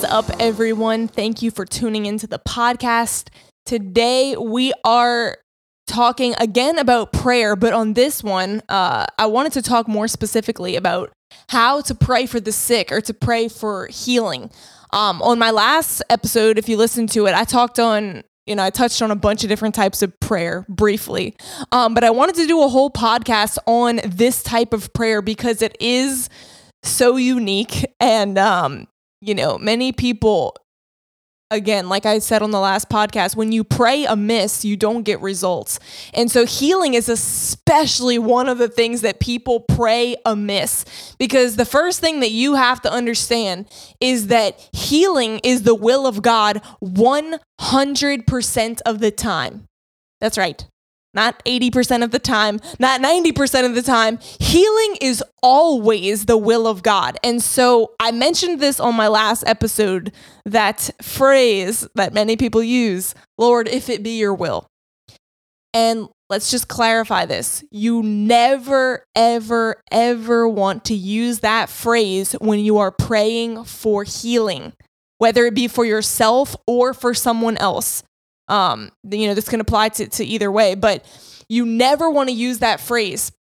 Is up, everyone? Thank you for tuning into the podcast. Today, we are talking again about prayer, but on this one, uh, I wanted to talk more specifically about how to pray for the sick or to pray for healing. Um, on my last episode, if you listen to it, I talked on you know, I touched on a bunch of different types of prayer briefly. Um, but I wanted to do a whole podcast on this type of prayer because it is so unique. And, um, you know, many people again, like I said on the last podcast, when you pray amiss, you don't get results. And so healing is especially one of the things that people pray amiss because the first thing that you have to understand is that healing is the will of God 100% of the time. That's right not 80% of the time, not 90% of the time. Healing is always the will of God. And so I mentioned this on my last episode that phrase that many people use Lord, if it be your will. And let's just clarify this. You never, ever, ever want to use that phrase when you are praying for healing, whether it be for yourself or for someone else. Um, you know, this can apply to, to either way, but you never want to use that phrase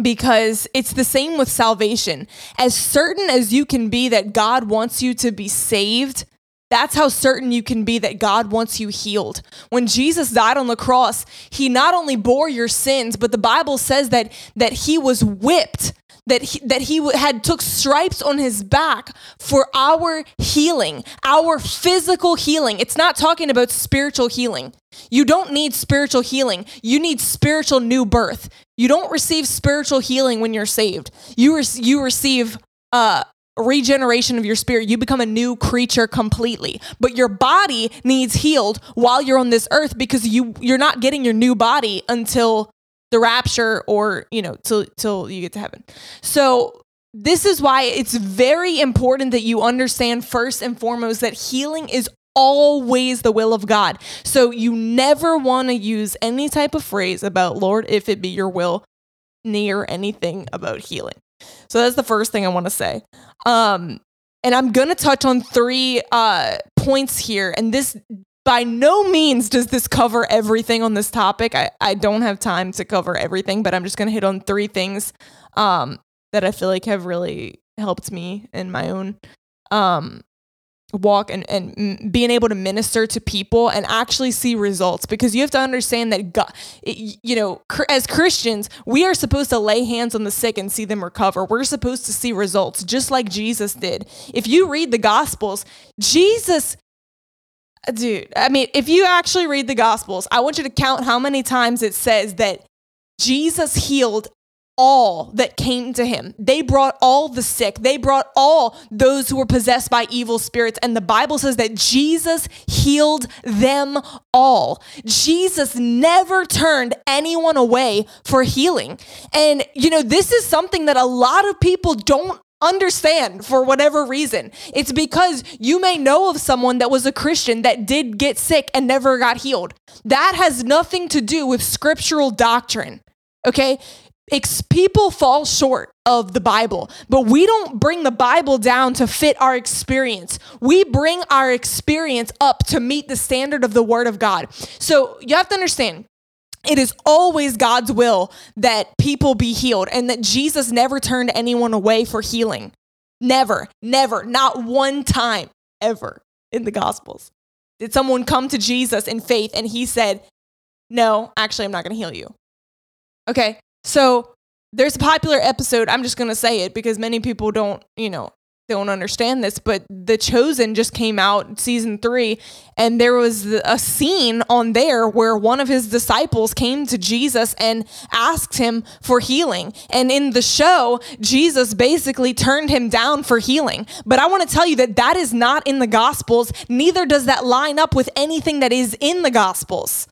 because it's the same with salvation. As certain as you can be that God wants you to be saved, that's how certain you can be that God wants you healed. When Jesus died on the cross, he not only bore your sins, but the Bible says that that he was whipped that he, that he had took stripes on his back for our healing, our physical healing. It's not talking about spiritual healing. You don't need spiritual healing. You need spiritual new birth. You don't receive spiritual healing when you're saved. You re- you receive uh regeneration of your spirit. You become a new creature completely. But your body needs healed while you're on this earth because you you're not getting your new body until the rapture or, you know, till till you get to heaven. So this is why it's very important that you understand first and foremost that healing is always the will of God. So you never want to use any type of phrase about Lord if it be your will near anything about healing. So that's the first thing I want to say. Um and I'm going to touch on three uh points here and this by no means does this cover everything on this topic. I, I don't have time to cover everything, but I'm just going to hit on three things um, that I feel like have really helped me in my own um, walk and, and being able to minister to people and actually see results because you have to understand that God, you know, as Christians, we are supposed to lay hands on the sick and see them recover. We're supposed to see results just like Jesus did. If you read the Gospels, Jesus Dude, I mean, if you actually read the Gospels, I want you to count how many times it says that Jesus healed all that came to him. They brought all the sick, they brought all those who were possessed by evil spirits. And the Bible says that Jesus healed them all. Jesus never turned anyone away for healing. And, you know, this is something that a lot of people don't understand for whatever reason. It's because you may know of someone that was a Christian that did get sick and never got healed. That has nothing to do with scriptural doctrine. Okay? Ex- people fall short of the Bible, but we don't bring the Bible down to fit our experience. We bring our experience up to meet the standard of the Word of God. So you have to understand it is always God's will that people be healed and that Jesus never turned anyone away for healing. Never, never, not one time ever in the Gospels did someone come to Jesus in faith and he said, No, actually, I'm not going to heal you. Okay, so there's a popular episode. I'm just going to say it because many people don't, you know, don't understand this, but The Chosen just came out season three, and there was a scene on there where one of his disciples came to Jesus and asked him for healing. And in the show, Jesus basically turned him down for healing. But I want to tell you that that is not in the Gospels, neither does that line up with anything that is in the Gospels.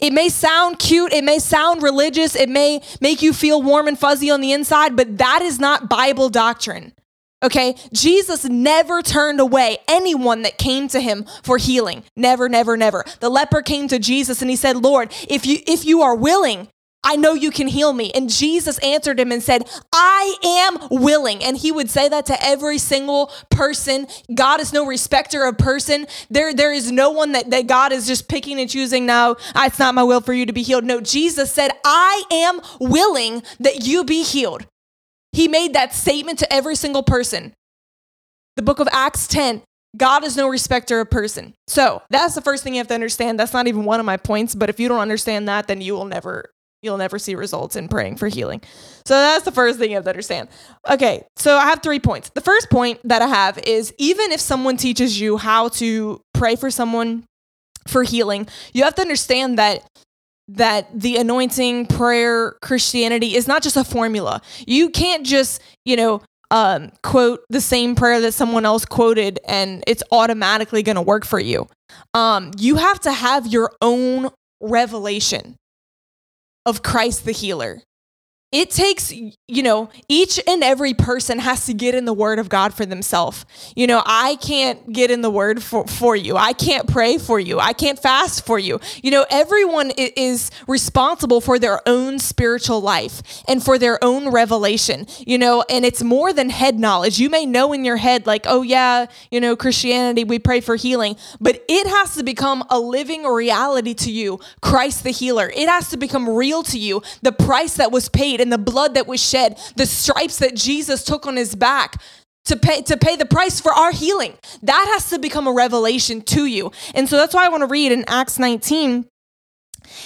It may sound cute, it may sound religious, it may make you feel warm and fuzzy on the inside, but that is not Bible doctrine. Okay, Jesus never turned away anyone that came to him for healing. Never, never, never. The leper came to Jesus and he said, "Lord, if you if you are willing, I know you can heal me. And Jesus answered him and said, I am willing. And he would say that to every single person. God is no respecter of person. There, there is no one that, that God is just picking and choosing. No, it's not my will for you to be healed. No, Jesus said, I am willing that you be healed. He made that statement to every single person. The book of Acts 10 God is no respecter of person. So that's the first thing you have to understand. That's not even one of my points, but if you don't understand that, then you will never you'll never see results in praying for healing. So that's the first thing you have to understand. Okay, so I have three points. The first point that I have is even if someone teaches you how to pray for someone for healing, you have to understand that that the anointing prayer Christianity is not just a formula. You can't just, you know, um, quote the same prayer that someone else quoted and it's automatically going to work for you. Um, you have to have your own revelation of Christ the healer it takes you know each and every person has to get in the word of god for themselves. You know i can't get in the word for, for you. I can't pray for you. I can't fast for you. You know everyone is responsible for their own spiritual life and for their own revelation you know and it's more than head knowledge. You may know in your head like oh yeah you know christianity we pray for healing but it has to become a living reality to you christ the healer. It has to become real to you the price that was paid and the blood that was shed, the stripes that Jesus took on his back to pay to pay the price for our healing. That has to become a revelation to you. And so that's why I want to read in Acts 19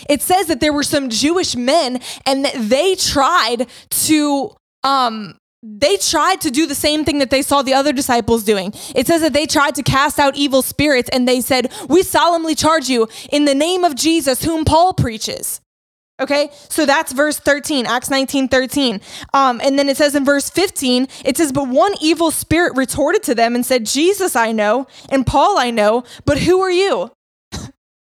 it says that there were some Jewish men and that they tried to um they tried to do the same thing that they saw the other disciples doing. It says that they tried to cast out evil spirits and they said, We solemnly charge you in the name of Jesus, whom Paul preaches. Okay, so that's verse 13, Acts 19 13. Um, and then it says in verse 15, it says, But one evil spirit retorted to them and said, Jesus I know, and Paul I know, but who are you?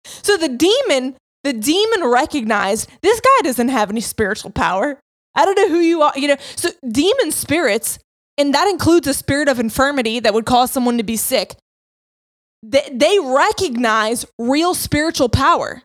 so the demon, the demon recognized this guy doesn't have any spiritual power. I don't know who you are, you know. So demon spirits, and that includes a spirit of infirmity that would cause someone to be sick. They, they recognize real spiritual power.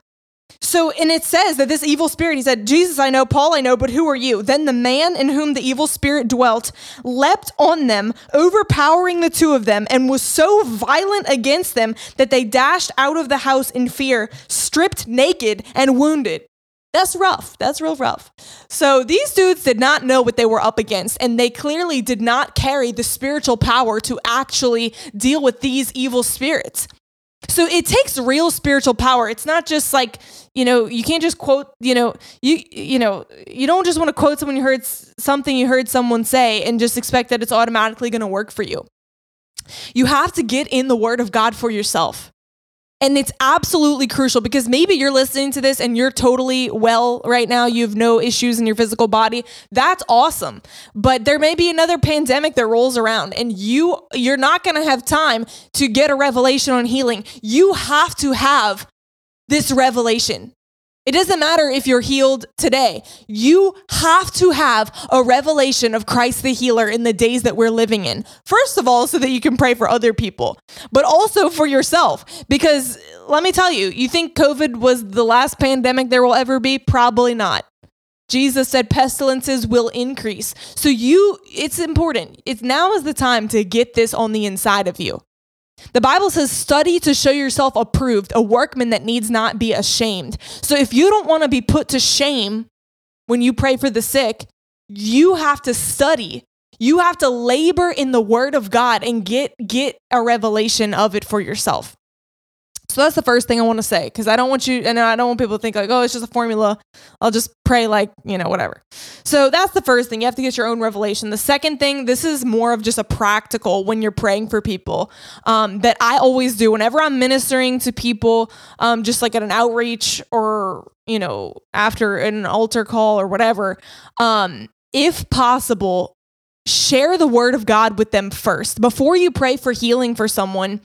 So, and it says that this evil spirit, he said, Jesus I know, Paul I know, but who are you? Then the man in whom the evil spirit dwelt leapt on them, overpowering the two of them, and was so violent against them that they dashed out of the house in fear, stripped naked and wounded. That's rough. That's real rough. So these dudes did not know what they were up against, and they clearly did not carry the spiritual power to actually deal with these evil spirits. So it takes real spiritual power. It's not just like, you know, you can't just quote, you know, you you know, you don't just want to quote someone you heard something you heard someone say and just expect that it's automatically going to work for you. You have to get in the word of God for yourself. And it's absolutely crucial because maybe you're listening to this and you're totally well right now. You have no issues in your physical body. That's awesome. But there may be another pandemic that rolls around and you you're not going to have time to get a revelation on healing. You have to have this revelation. It doesn't matter if you're healed today. You have to have a revelation of Christ the healer in the days that we're living in. First of all, so that you can pray for other people, but also for yourself. Because let me tell you, you think COVID was the last pandemic there will ever be? Probably not. Jesus said pestilences will increase. So you it's important. It's now is the time to get this on the inside of you. The Bible says, study to show yourself approved, a workman that needs not be ashamed. So if you don't want to be put to shame when you pray for the sick, you have to study. You have to labor in the word of God and get get a revelation of it for yourself. So that's the first thing I want to say because I don't want you, and I don't want people to think like, oh, it's just a formula. I'll just pray like, you know, whatever. So that's the first thing. You have to get your own revelation. The second thing, this is more of just a practical when you're praying for people um, that I always do whenever I'm ministering to people, um, just like at an outreach or, you know, after an altar call or whatever. Um, if possible, share the word of God with them first. Before you pray for healing for someone,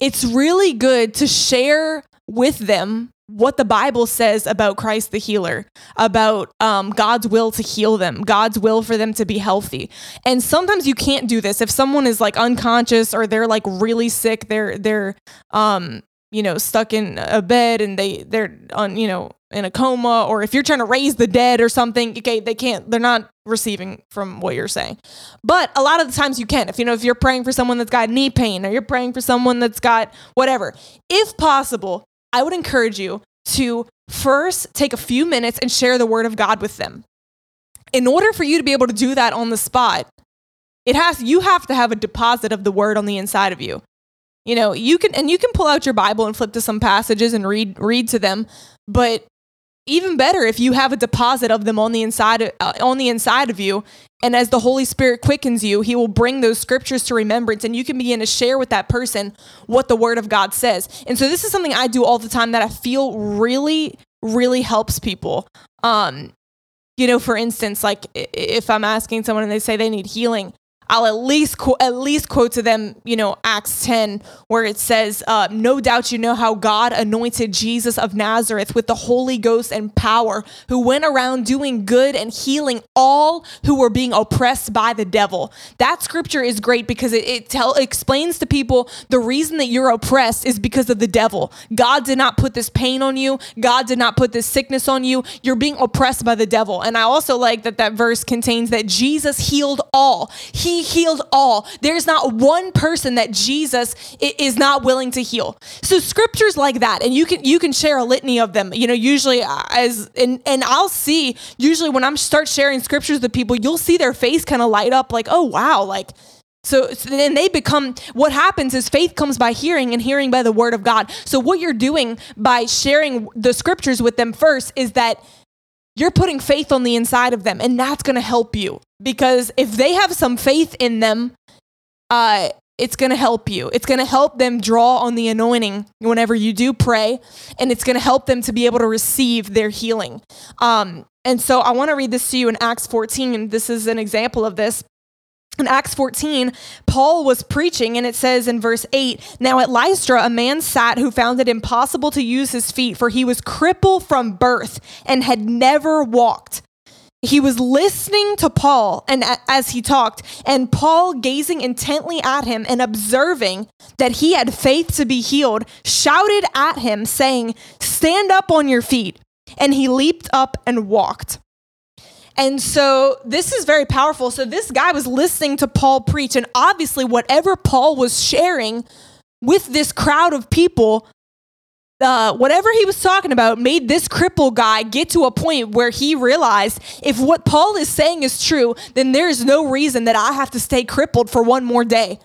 it's really good to share with them what the Bible says about Christ the healer, about um, God's will to heal them, God's will for them to be healthy. And sometimes you can't do this if someone is like unconscious or they're like really sick. They're they're um, you know, stuck in a bed and they they're on, you know, in a coma or if you're trying to raise the dead or something, okay, they can't they're not receiving from what you're saying. But a lot of the times you can. If you know if you're praying for someone that's got knee pain or you're praying for someone that's got whatever. If possible, I would encourage you to first take a few minutes and share the word of God with them. In order for you to be able to do that on the spot, it has you have to have a deposit of the word on the inside of you. You know, you can and you can pull out your Bible and flip to some passages and read read to them, but even better if you have a deposit of them on the inside uh, on the inside of you. And as the holy spirit quickens you he will bring those scriptures to remembrance and you can begin to share with that person what the word of god says. And so this is something i do all the time that i feel really really helps people. Um you know for instance like if i'm asking someone and they say they need healing I'll at least at least quote to them, you know, Acts 10, where it says, uh, "No doubt you know how God anointed Jesus of Nazareth with the Holy Ghost and power, who went around doing good and healing all who were being oppressed by the devil." That scripture is great because it, it tell explains to people the reason that you're oppressed is because of the devil. God did not put this pain on you. God did not put this sickness on you. You're being oppressed by the devil. And I also like that that verse contains that Jesus healed all. He healed all. There's not one person that Jesus is not willing to heal. So scriptures like that, and you can you can share a litany of them. You know, usually uh, as and and I'll see usually when I'm start sharing scriptures with people, you'll see their face kind of light up, like, oh wow, like. So, so then they become what happens is faith comes by hearing and hearing by the word of God. So what you're doing by sharing the scriptures with them first is that you're putting faith on the inside of them and that's going to help you because if they have some faith in them uh, it's going to help you. It's going to help them draw on the anointing whenever you do pray and it's going to help them to be able to receive their healing. Um, and so i want to read this to you in acts 14 this is an example of this. In Acts 14, Paul was preaching, and it says in verse 8 Now at Lystra, a man sat who found it impossible to use his feet, for he was crippled from birth and had never walked. He was listening to Paul and as he talked, and Paul gazing intently at him and observing that he had faith to be healed, shouted at him, saying, Stand up on your feet. And he leaped up and walked. And so this is very powerful. So this guy was listening to Paul preach, and obviously, whatever Paul was sharing with this crowd of people, uh, whatever he was talking about made this cripple guy get to a point where he realized if what Paul is saying is true, then there is no reason that I have to stay crippled for one more day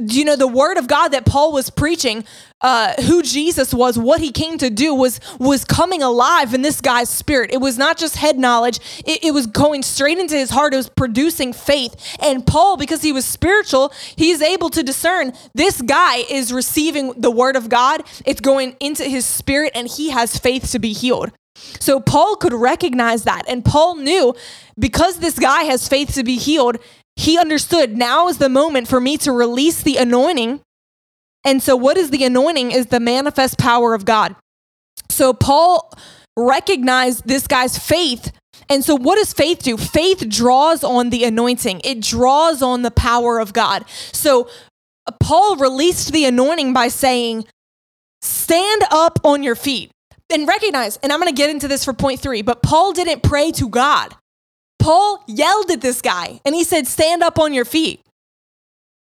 you know the word of god that paul was preaching uh, who jesus was what he came to do was was coming alive in this guy's spirit. It was not just head knowledge. It, it was going straight into his heart. It was producing faith. And paul because he was spiritual he's able to discern this guy is receiving the word of god. It's going into his spirit and he has faith to be healed. So Paul could recognize that. And Paul knew because this guy has faith to be healed, he understood now is the moment for me to release the anointing. And so, what is the anointing? Is the manifest power of God. So, Paul recognized this guy's faith. And so, what does faith do? Faith draws on the anointing, it draws on the power of God. So, Paul released the anointing by saying, Stand up on your feet. And recognize, and I'm going to get into this for point three, but Paul didn't pray to God. Paul yelled at this guy and he said, Stand up on your feet.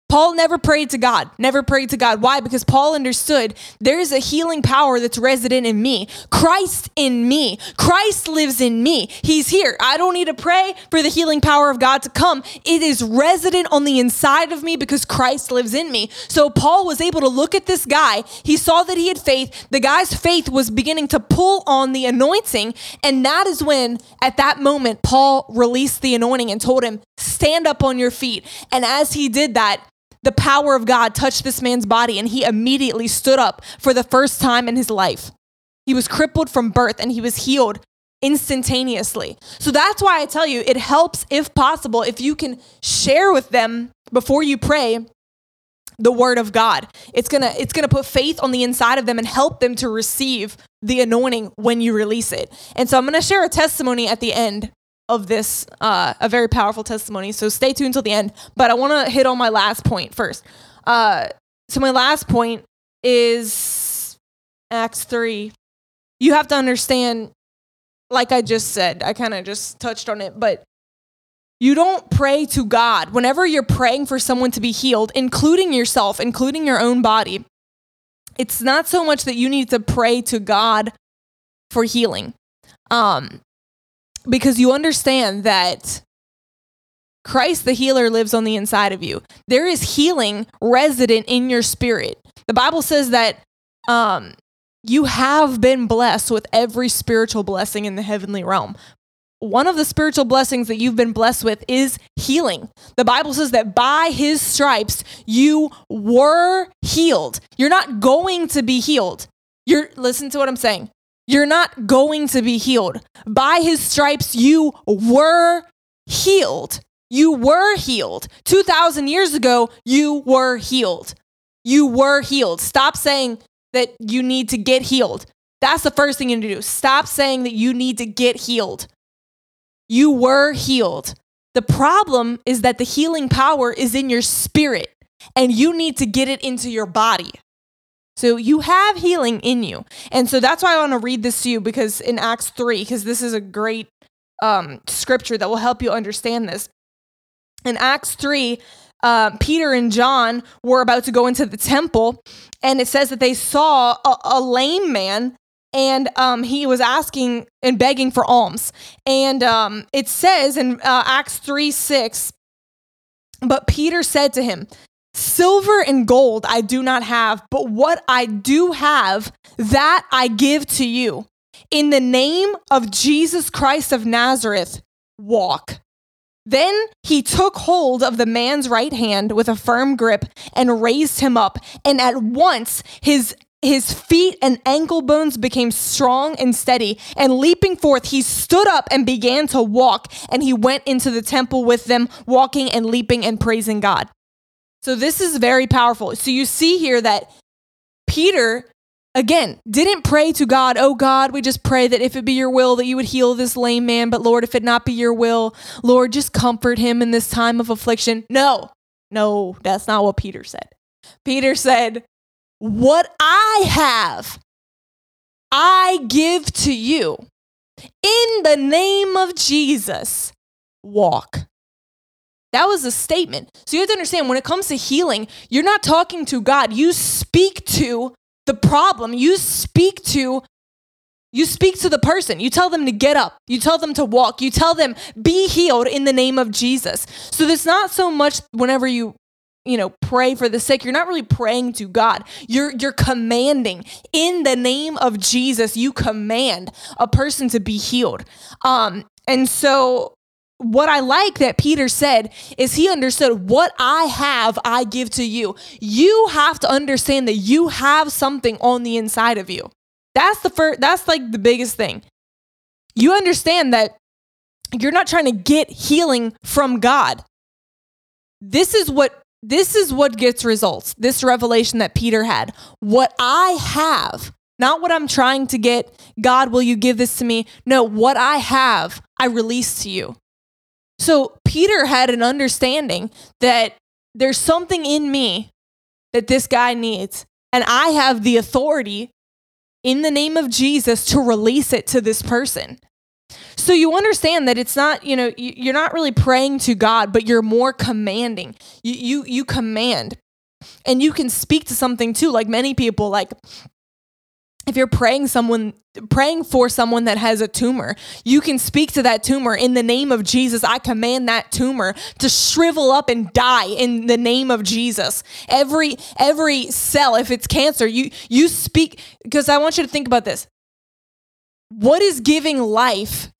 Paul never prayed to God, never prayed to God. Why? Because Paul understood there is a healing power that's resident in me. Christ in me. Christ lives in me. He's here. I don't need to pray for the healing power of God to come. It is resident on the inside of me because Christ lives in me. So Paul was able to look at this guy. He saw that he had faith. The guy's faith was beginning to pull on the anointing. And that is when, at that moment, Paul released the anointing and told him, Stand up on your feet. And as he did that, the power of God touched this man's body and he immediately stood up for the first time in his life. He was crippled from birth and he was healed instantaneously. So that's why I tell you it helps, if possible, if you can share with them before you pray the word of God. It's going to it's going to put faith on the inside of them and help them to receive the anointing when you release it. And so I'm going to share a testimony at the end of this, uh, a very powerful testimony. So stay tuned till the end. But I want to hit on my last point first. Uh, so my last point is Acts 3, you have to understand, like I just said, I kind of just touched on it, but you don't pray to God. Whenever you're praying for someone to be healed, including yourself, including your own body, it's not so much that you need to pray to God for healing. Um, because you understand that Christ the healer lives on the inside of you. There is healing resident in your spirit. The Bible says that um, you have been blessed with every spiritual blessing in the heavenly realm. One of the spiritual blessings that you've been blessed with is healing. The Bible says that by his stripes you were healed. You're not going to be healed. You're listen to what I'm saying. You're not going to be healed. By his stripes you were healed. You were healed. 2000 years ago you were healed. You were healed. Stop saying that you need to get healed. That's the first thing you need to do. Stop saying that you need to get healed. You were healed. The problem is that the healing power is in your spirit and you need to get it into your body. So you have healing in you. And so that's why I want to read this to you because in Acts 3, because this is a great um, scripture that will help you understand this. In Acts 3, uh, Peter and John were about to go into the temple, and it says that they saw a, a lame man and um, he was asking and begging for alms. And um, it says in uh, Acts 3 6, but Peter said to him, Silver and gold I do not have, but what I do have, that I give to you. In the name of Jesus Christ of Nazareth, walk. Then he took hold of the man's right hand with a firm grip and raised him up, and at once his his feet and ankle bones became strong and steady, and leaping forth, he stood up and began to walk, and he went into the temple with them, walking and leaping and praising God. So, this is very powerful. So, you see here that Peter again, didn't pray to God, oh God, we just pray that if it be your will that you would heal this lame man, but Lord, if it not be your will, Lord, just comfort him in this time of affliction. No, no, that's not what Peter said. Peter said, What I have, I give to you. In the name of Jesus, walk. That was a statement. So you have to understand when it comes to healing, you're not talking to God. You speak to the problem. You speak to you speak to the person. You tell them to get up. You tell them to walk. You tell them be healed in the name of Jesus. So it's not so much whenever you you know pray for the sick you're not really praying to god you're you're commanding in the name of jesus you command a person to be healed um and so what I like that Peter said is he understood what I have, I give to you. You have to understand that you have something on the inside of you. That's the first, that's like the biggest thing. You understand that you're not trying to get healing from God. This is what this is what gets results. This revelation that Peter had. What I have, not what I'm trying to get. God, will you give this to me? No, what I have, I release to you. So Peter had an understanding that there's something in me that this guy needs, and I have the authority in the name of Jesus to release it to this person. So you understand that it's not, you know, you're not really praying to God, but you're more commanding. You you you command. And you can speak to something too, like many people like if you're praying someone praying for someone that has a tumor you can speak to that tumor in the name of jesus. I command that tumor to shrivel up and die in the name of jesus. Every every cell if it's cancer you you speak because i want you to think about this. What is giving life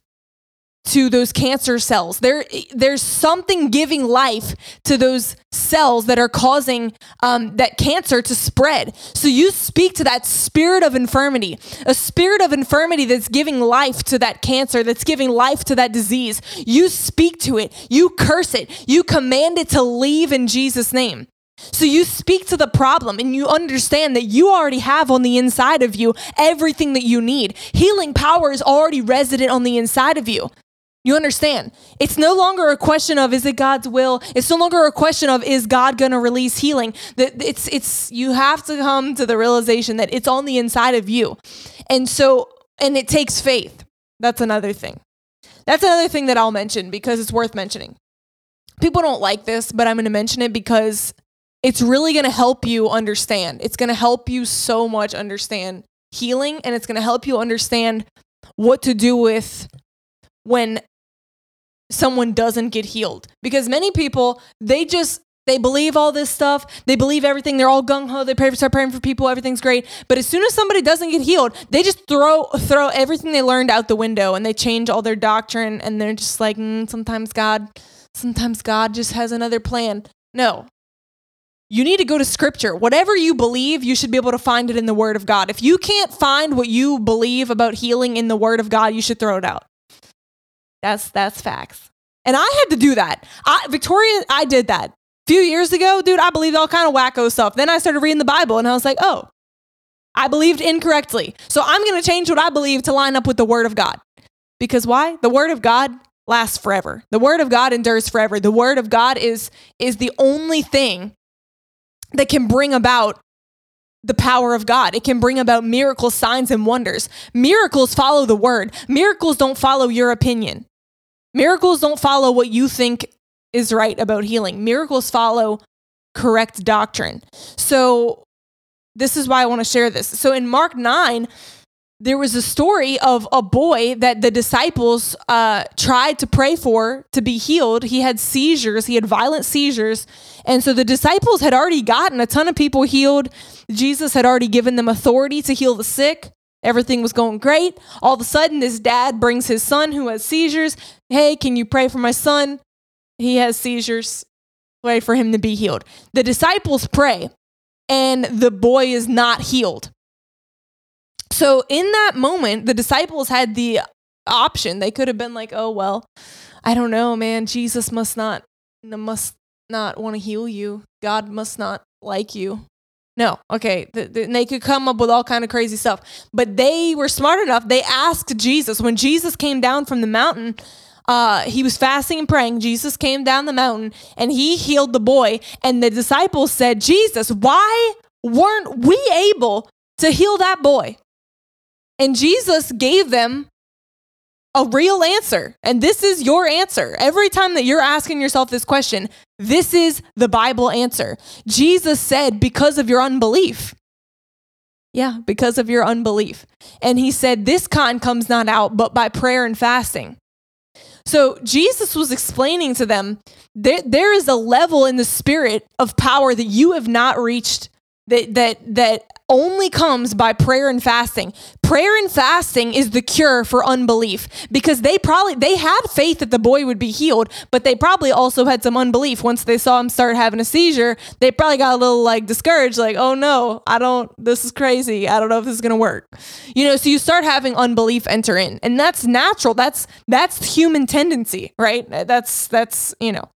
to those cancer cells. There, there's something giving life to those cells that are causing um, that cancer to spread. So you speak to that spirit of infirmity, a spirit of infirmity that's giving life to that cancer, that's giving life to that disease. You speak to it, you curse it, you command it to leave in Jesus' name. So you speak to the problem and you understand that you already have on the inside of you everything that you need. Healing power is already resident on the inside of you. You understand? It's no longer a question of is it God's will? It's no longer a question of is God going to release healing? That it's it's you have to come to the realization that it's on the inside of you. And so and it takes faith. That's another thing. That's another thing that I'll mention because it's worth mentioning. People don't like this, but I'm going to mention it because it's really going to help you understand. It's going to help you so much understand healing and it's going to help you understand what to do with when someone doesn't get healed. Because many people they just they believe all this stuff. They believe everything. They're all gung-ho. They pray, start praying for people. Everything's great. But as soon as somebody doesn't get healed they just throw throw everything they learned out the window and they change all their doctrine and they're just like mm, sometimes god sometimes god just has another plan. No. You need to go to scripture. Whatever you believe, you should be able to find it in the word of God. If you can't find what you believe about healing in the word of God, you should throw it out. That's that's facts. And I had to do that. I, Victoria, I did that. A few years ago, dude, I believed all kind of wacko stuff. Then I started reading the Bible and I was like, "Oh, I believed incorrectly. So I'm going to change what I believe to line up with the word of God." Because why? The word of God lasts forever. The word of God endures forever. The word of God is is the only thing that can bring about the power of God. It can bring about miracles, signs, and wonders. Miracles follow the word. Miracles don't follow your opinion. Miracles don't follow what you think is right about healing. Miracles follow correct doctrine. So, this is why I want to share this. So, in Mark 9, there was a story of a boy that the disciples uh, tried to pray for to be healed. He had seizures, he had violent seizures. And so the disciples had already gotten a ton of people healed. Jesus had already given them authority to heal the sick. Everything was going great. All of a sudden, this dad brings his son who has seizures. Hey, can you pray for my son? He has seizures. Pray for him to be healed. The disciples pray, and the boy is not healed. So in that moment, the disciples had the option. They could have been like, "Oh well, I don't know, man. Jesus must not must not want to heal you. God must not like you." No, okay. The, the, they could come up with all kind of crazy stuff, but they were smart enough. They asked Jesus when Jesus came down from the mountain. Uh, he was fasting and praying. Jesus came down the mountain and he healed the boy. And the disciples said, Jesus, why weren't we able to heal that boy? And Jesus gave them a real answer. And this is your answer. Every time that you're asking yourself this question, this is the Bible answer. Jesus said, because of your unbelief. Yeah, because of your unbelief. And he said, this kind comes not out but by prayer and fasting. So Jesus was explaining to them there, there is a level in the spirit of power that you have not reached that that that only comes by prayer and fasting. Prayer and fasting is the cure for unbelief because they probably they had faith that the boy would be healed, but they probably also had some unbelief once they saw him start having a seizure. They probably got a little like discouraged like, "Oh no, I don't this is crazy. I don't know if this is going to work." You know, so you start having unbelief enter in. And that's natural. That's that's human tendency, right? That's that's, you know.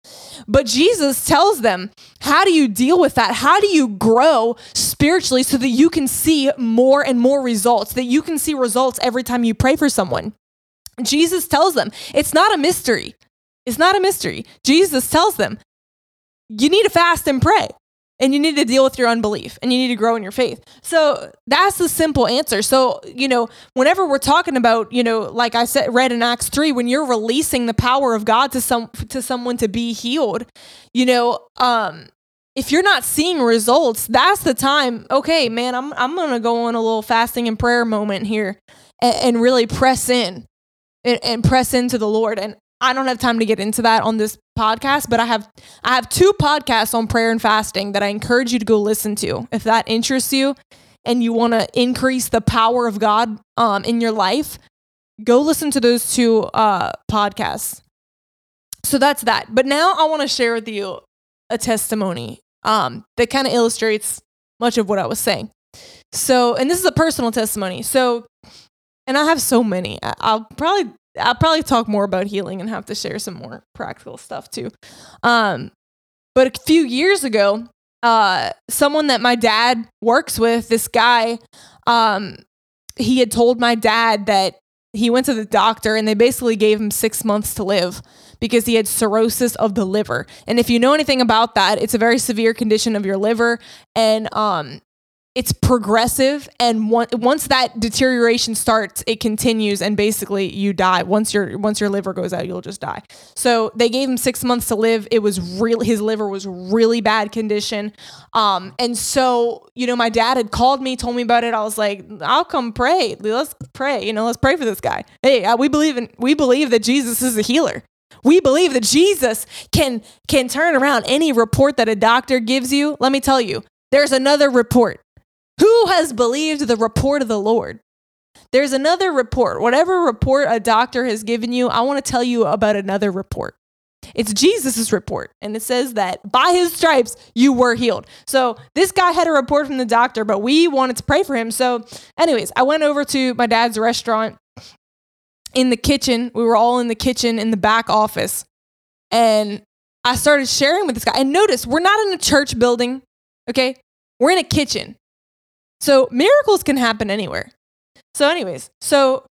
But Jesus tells them, "How do you deal with that? How do you grow spiritually so that you can see more and more results, that you can see results every time you pray for someone. Jesus tells them it's not a mystery. It's not a mystery. Jesus tells them you need to fast and pray and you need to deal with your unbelief and you need to grow in your faith. So that's the simple answer. So, you know, whenever we're talking about, you know, like I said read in Acts 3 when you're releasing the power of God to some to someone to be healed, you know, um if you're not seeing results, that's the time. Okay, man, I'm I'm gonna go on a little fasting and prayer moment here, and, and really press in, and, and press into the Lord. And I don't have time to get into that on this podcast, but I have I have two podcasts on prayer and fasting that I encourage you to go listen to if that interests you, and you want to increase the power of God um, in your life. Go listen to those two uh, podcasts. So that's that. But now I want to share with you a testimony um, that kind of illustrates much of what I was saying. So, and this is a personal testimony. So, and I have so many. I'll probably I'll probably talk more about healing and have to share some more practical stuff too. Um, but a few years ago, uh, someone that my dad works with, this guy, um, he had told my dad that he went to the doctor and they basically gave him six months to live because he had cirrhosis of the liver. And if you know anything about that, it's a very severe condition of your liver. And um, it's progressive. And one, once that deterioration starts it continues and basically you die. Once your once your liver goes out you'll just die. So they gave him six months to live. It was really his liver was really bad condition. Um, and so you know my dad had called me told me about it. I was like i'll come pray. Let's pray. You know let's pray for this guy. Hey uh, we believe in we believe that jesus is a healer we believe that Jesus can can turn around any report that a doctor gives you. Let me tell you, there's another report. Who has believed the report of the Lord? There's another report. Whatever report a doctor has given you, I want to tell you about another report. It's Jesus' report. And it says that by his stripes, you were healed. So this guy had a report from the doctor, but we wanted to pray for him. So, anyways, I went over to my dad's restaurant in the kitchen. We were all in the kitchen in the back office. And I started sharing with this guy. And notice, we're not in a church building, okay? We're in a kitchen. So miracles can happen anywhere. So, anyways, so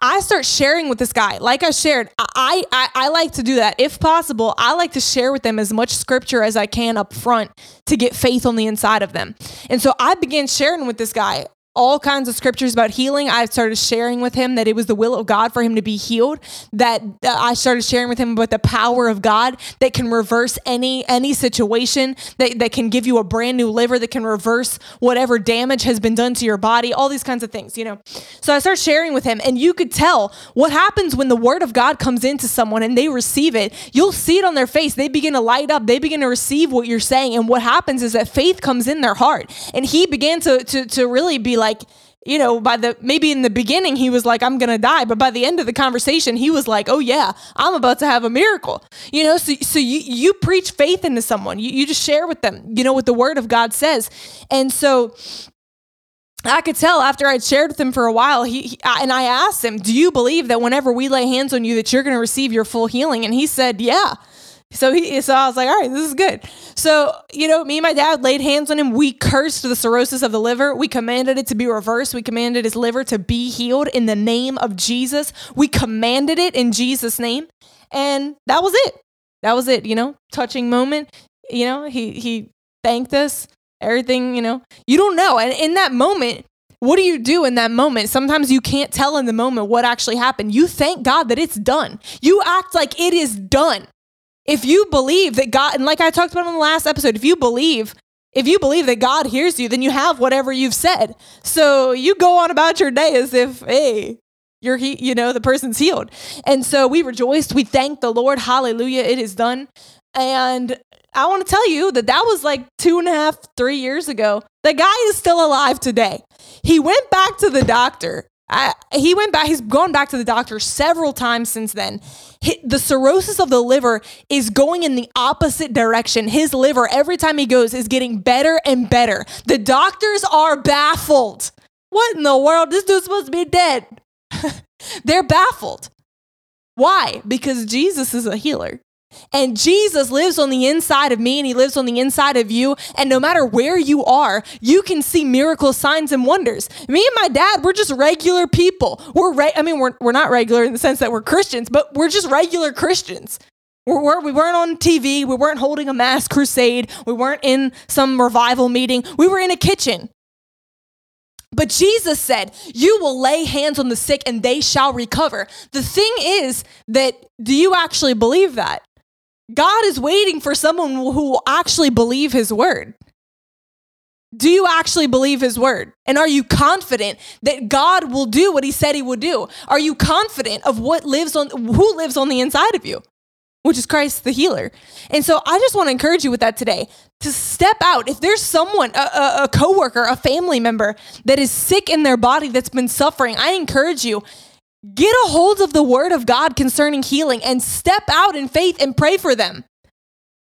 I start sharing with this guy. Like I shared, I, I, I like to do that. If possible, I like to share with them as much scripture as I can up front to get faith on the inside of them. And so I began sharing with this guy all kinds of scriptures about healing. I started sharing with him that it was the will of God for him to be healed. That uh, I started sharing with him about the power of God that can reverse any any situation, that, that can give you a brand new liver, that can reverse whatever damage has been done to your body, all these kinds of things, you know. So I started sharing with him, and you could tell what happens when the word of God comes into someone and they receive it. You'll see it on their face. They begin to light up, they begin to receive what you're saying. And what happens is that faith comes in their heart. And he began to to, to really be like, you know, by the maybe in the beginning he was like, I'm gonna die, but by the end of the conversation, he was like, Oh yeah, I'm about to have a miracle. You know, so so you you preach faith into someone. You you just share with them, you know, what the word of God says. And so I could tell after I'd shared with him for a while, he, he, and I asked him, "Do you believe that whenever we lay hands on you, that you're going to receive your full healing?" And he said, "Yeah." So he, so I was like, all right, this is good. So, you know, me and my dad laid hands on him. We cursed the cirrhosis of the liver. We commanded it to be reversed. We commanded his liver to be healed in the name of Jesus. We commanded it in Jesus' name. And that was it. That was it, you know, touching moment. You know, he, he thanked us, everything, you know, you don't know. And in that moment, what do you do in that moment? Sometimes you can't tell in the moment what actually happened. You thank God that it's done. You act like it is done if you believe that God, and like I talked about in the last episode, if you believe, if you believe that God hears you, then you have whatever you've said. So you go on about your day as if, hey, you're he, you know, the person's healed. And so we rejoiced. We thanked the Lord. Hallelujah. It is done. And I want to tell you that that was like two and a half, three years ago. The guy is still alive today. He went back to the doctor I, he went back, he's gone back to the doctor several times since then. the cirrhosis of the liver is going in the opposite direction. His liver, every time he goes, is getting better and better. The doctors are baffled. What in the world? This dude's supposed to be dead. They're baffled. Why? Because Jesus is a healer. And Jesus lives on the inside of me and he lives on the inside of you. And no matter where you are, you can see miracles, signs and wonders. Me and my dad, we're just regular people. We're, re- I mean, we're, we're not regular in the sense that we're Christians, but we're just regular Christians. We're, we're, we weren't on TV. We weren't holding a mass crusade. We weren't in some revival meeting. We were in a kitchen. But Jesus said, You will lay hands on the sick and they shall recover. The thing is that do you actually believe that? God is waiting for someone who will actually believe his word. Do you actually believe his word? And are you confident that God will do what he said he would do? Are you confident of what lives on who lives on the inside of you? Which is Christ the healer. And so I just want to encourage you with that today to step out. If there's someone, a, a, a coworker, a family member that is sick in their body that's been suffering, I encourage you Get a hold of the word of God concerning healing and step out in faith and pray for them.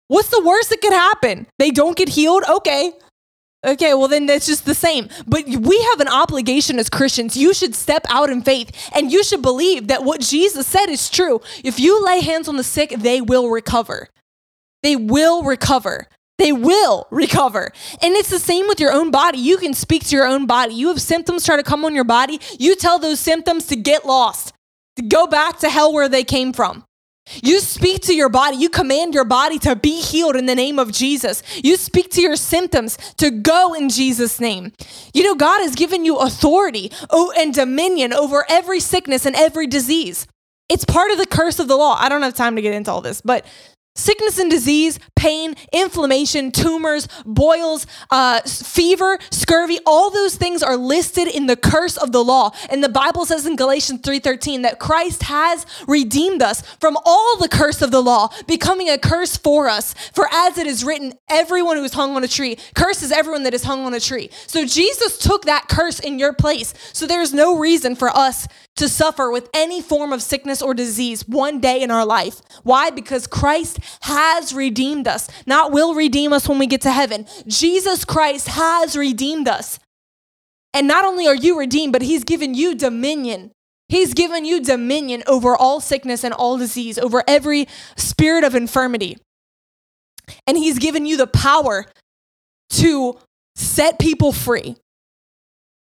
What's the worst that could happen? They don't get healed? Okay. Okay, well, then that's just the same. But we have an obligation as Christians. You should step out in faith and you should believe that what Jesus said is true. If you lay hands on the sick, they will recover. They will recover. They will recover. And it's the same with your own body. You can speak to your own body. You have symptoms try to come on your body. You tell those symptoms to get lost, to go back to hell where they came from. You speak to your body. You command your body to be healed in the name of Jesus. You speak to your symptoms to go in Jesus' name. You know, God has given you authority oh, and dominion over every sickness and every disease. It's part of the curse of the law. I don't have time to get into all this, but Sickness and disease, pain, inflammation, tumors, boils, uh, fever, scurvy, all those things are listed in the curse of the law. And the Bible says in Galatians 3:13 that Christ has redeemed us from all the curse of the law, becoming a curse for us. For as it is written, everyone who is hung on a tree curses everyone that is hung on a tree. So Jesus took that curse in your place. So there's no reason for us to suffer with any form of sickness or disease one day in our life. Why? Because Christ has redeemed us, not will redeem us when we get to heaven. Jesus Christ has redeemed us. And not only are you redeemed, but He's given you dominion. He's given you dominion over all sickness and all disease, over every spirit of infirmity. And He's given you the power to set people free.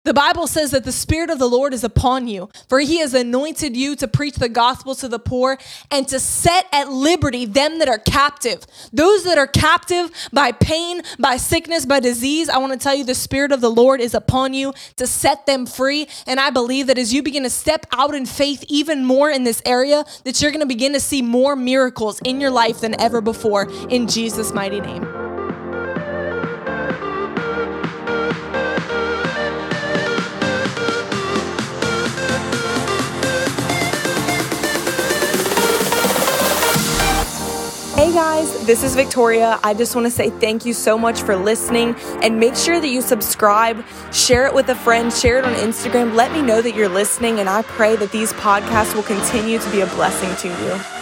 The Bible says that the Spirit of the Lord is upon you, for he has anointed you to preach the gospel to the poor and to set at liberty them that are captive. Those that are captive by pain, by sickness, by disease, I want to tell you the Spirit of the Lord is upon you to set them free. And I believe that as you begin to step out in faith even more in this area, that you're going to begin to see more miracles in your life than ever before in Jesus' mighty name. Guys, this is Victoria. I just want to say thank you so much for listening and make sure that you subscribe, share it with a friend, share it on Instagram. Let me know that you're listening, and I pray that these podcasts will continue to be a blessing to you.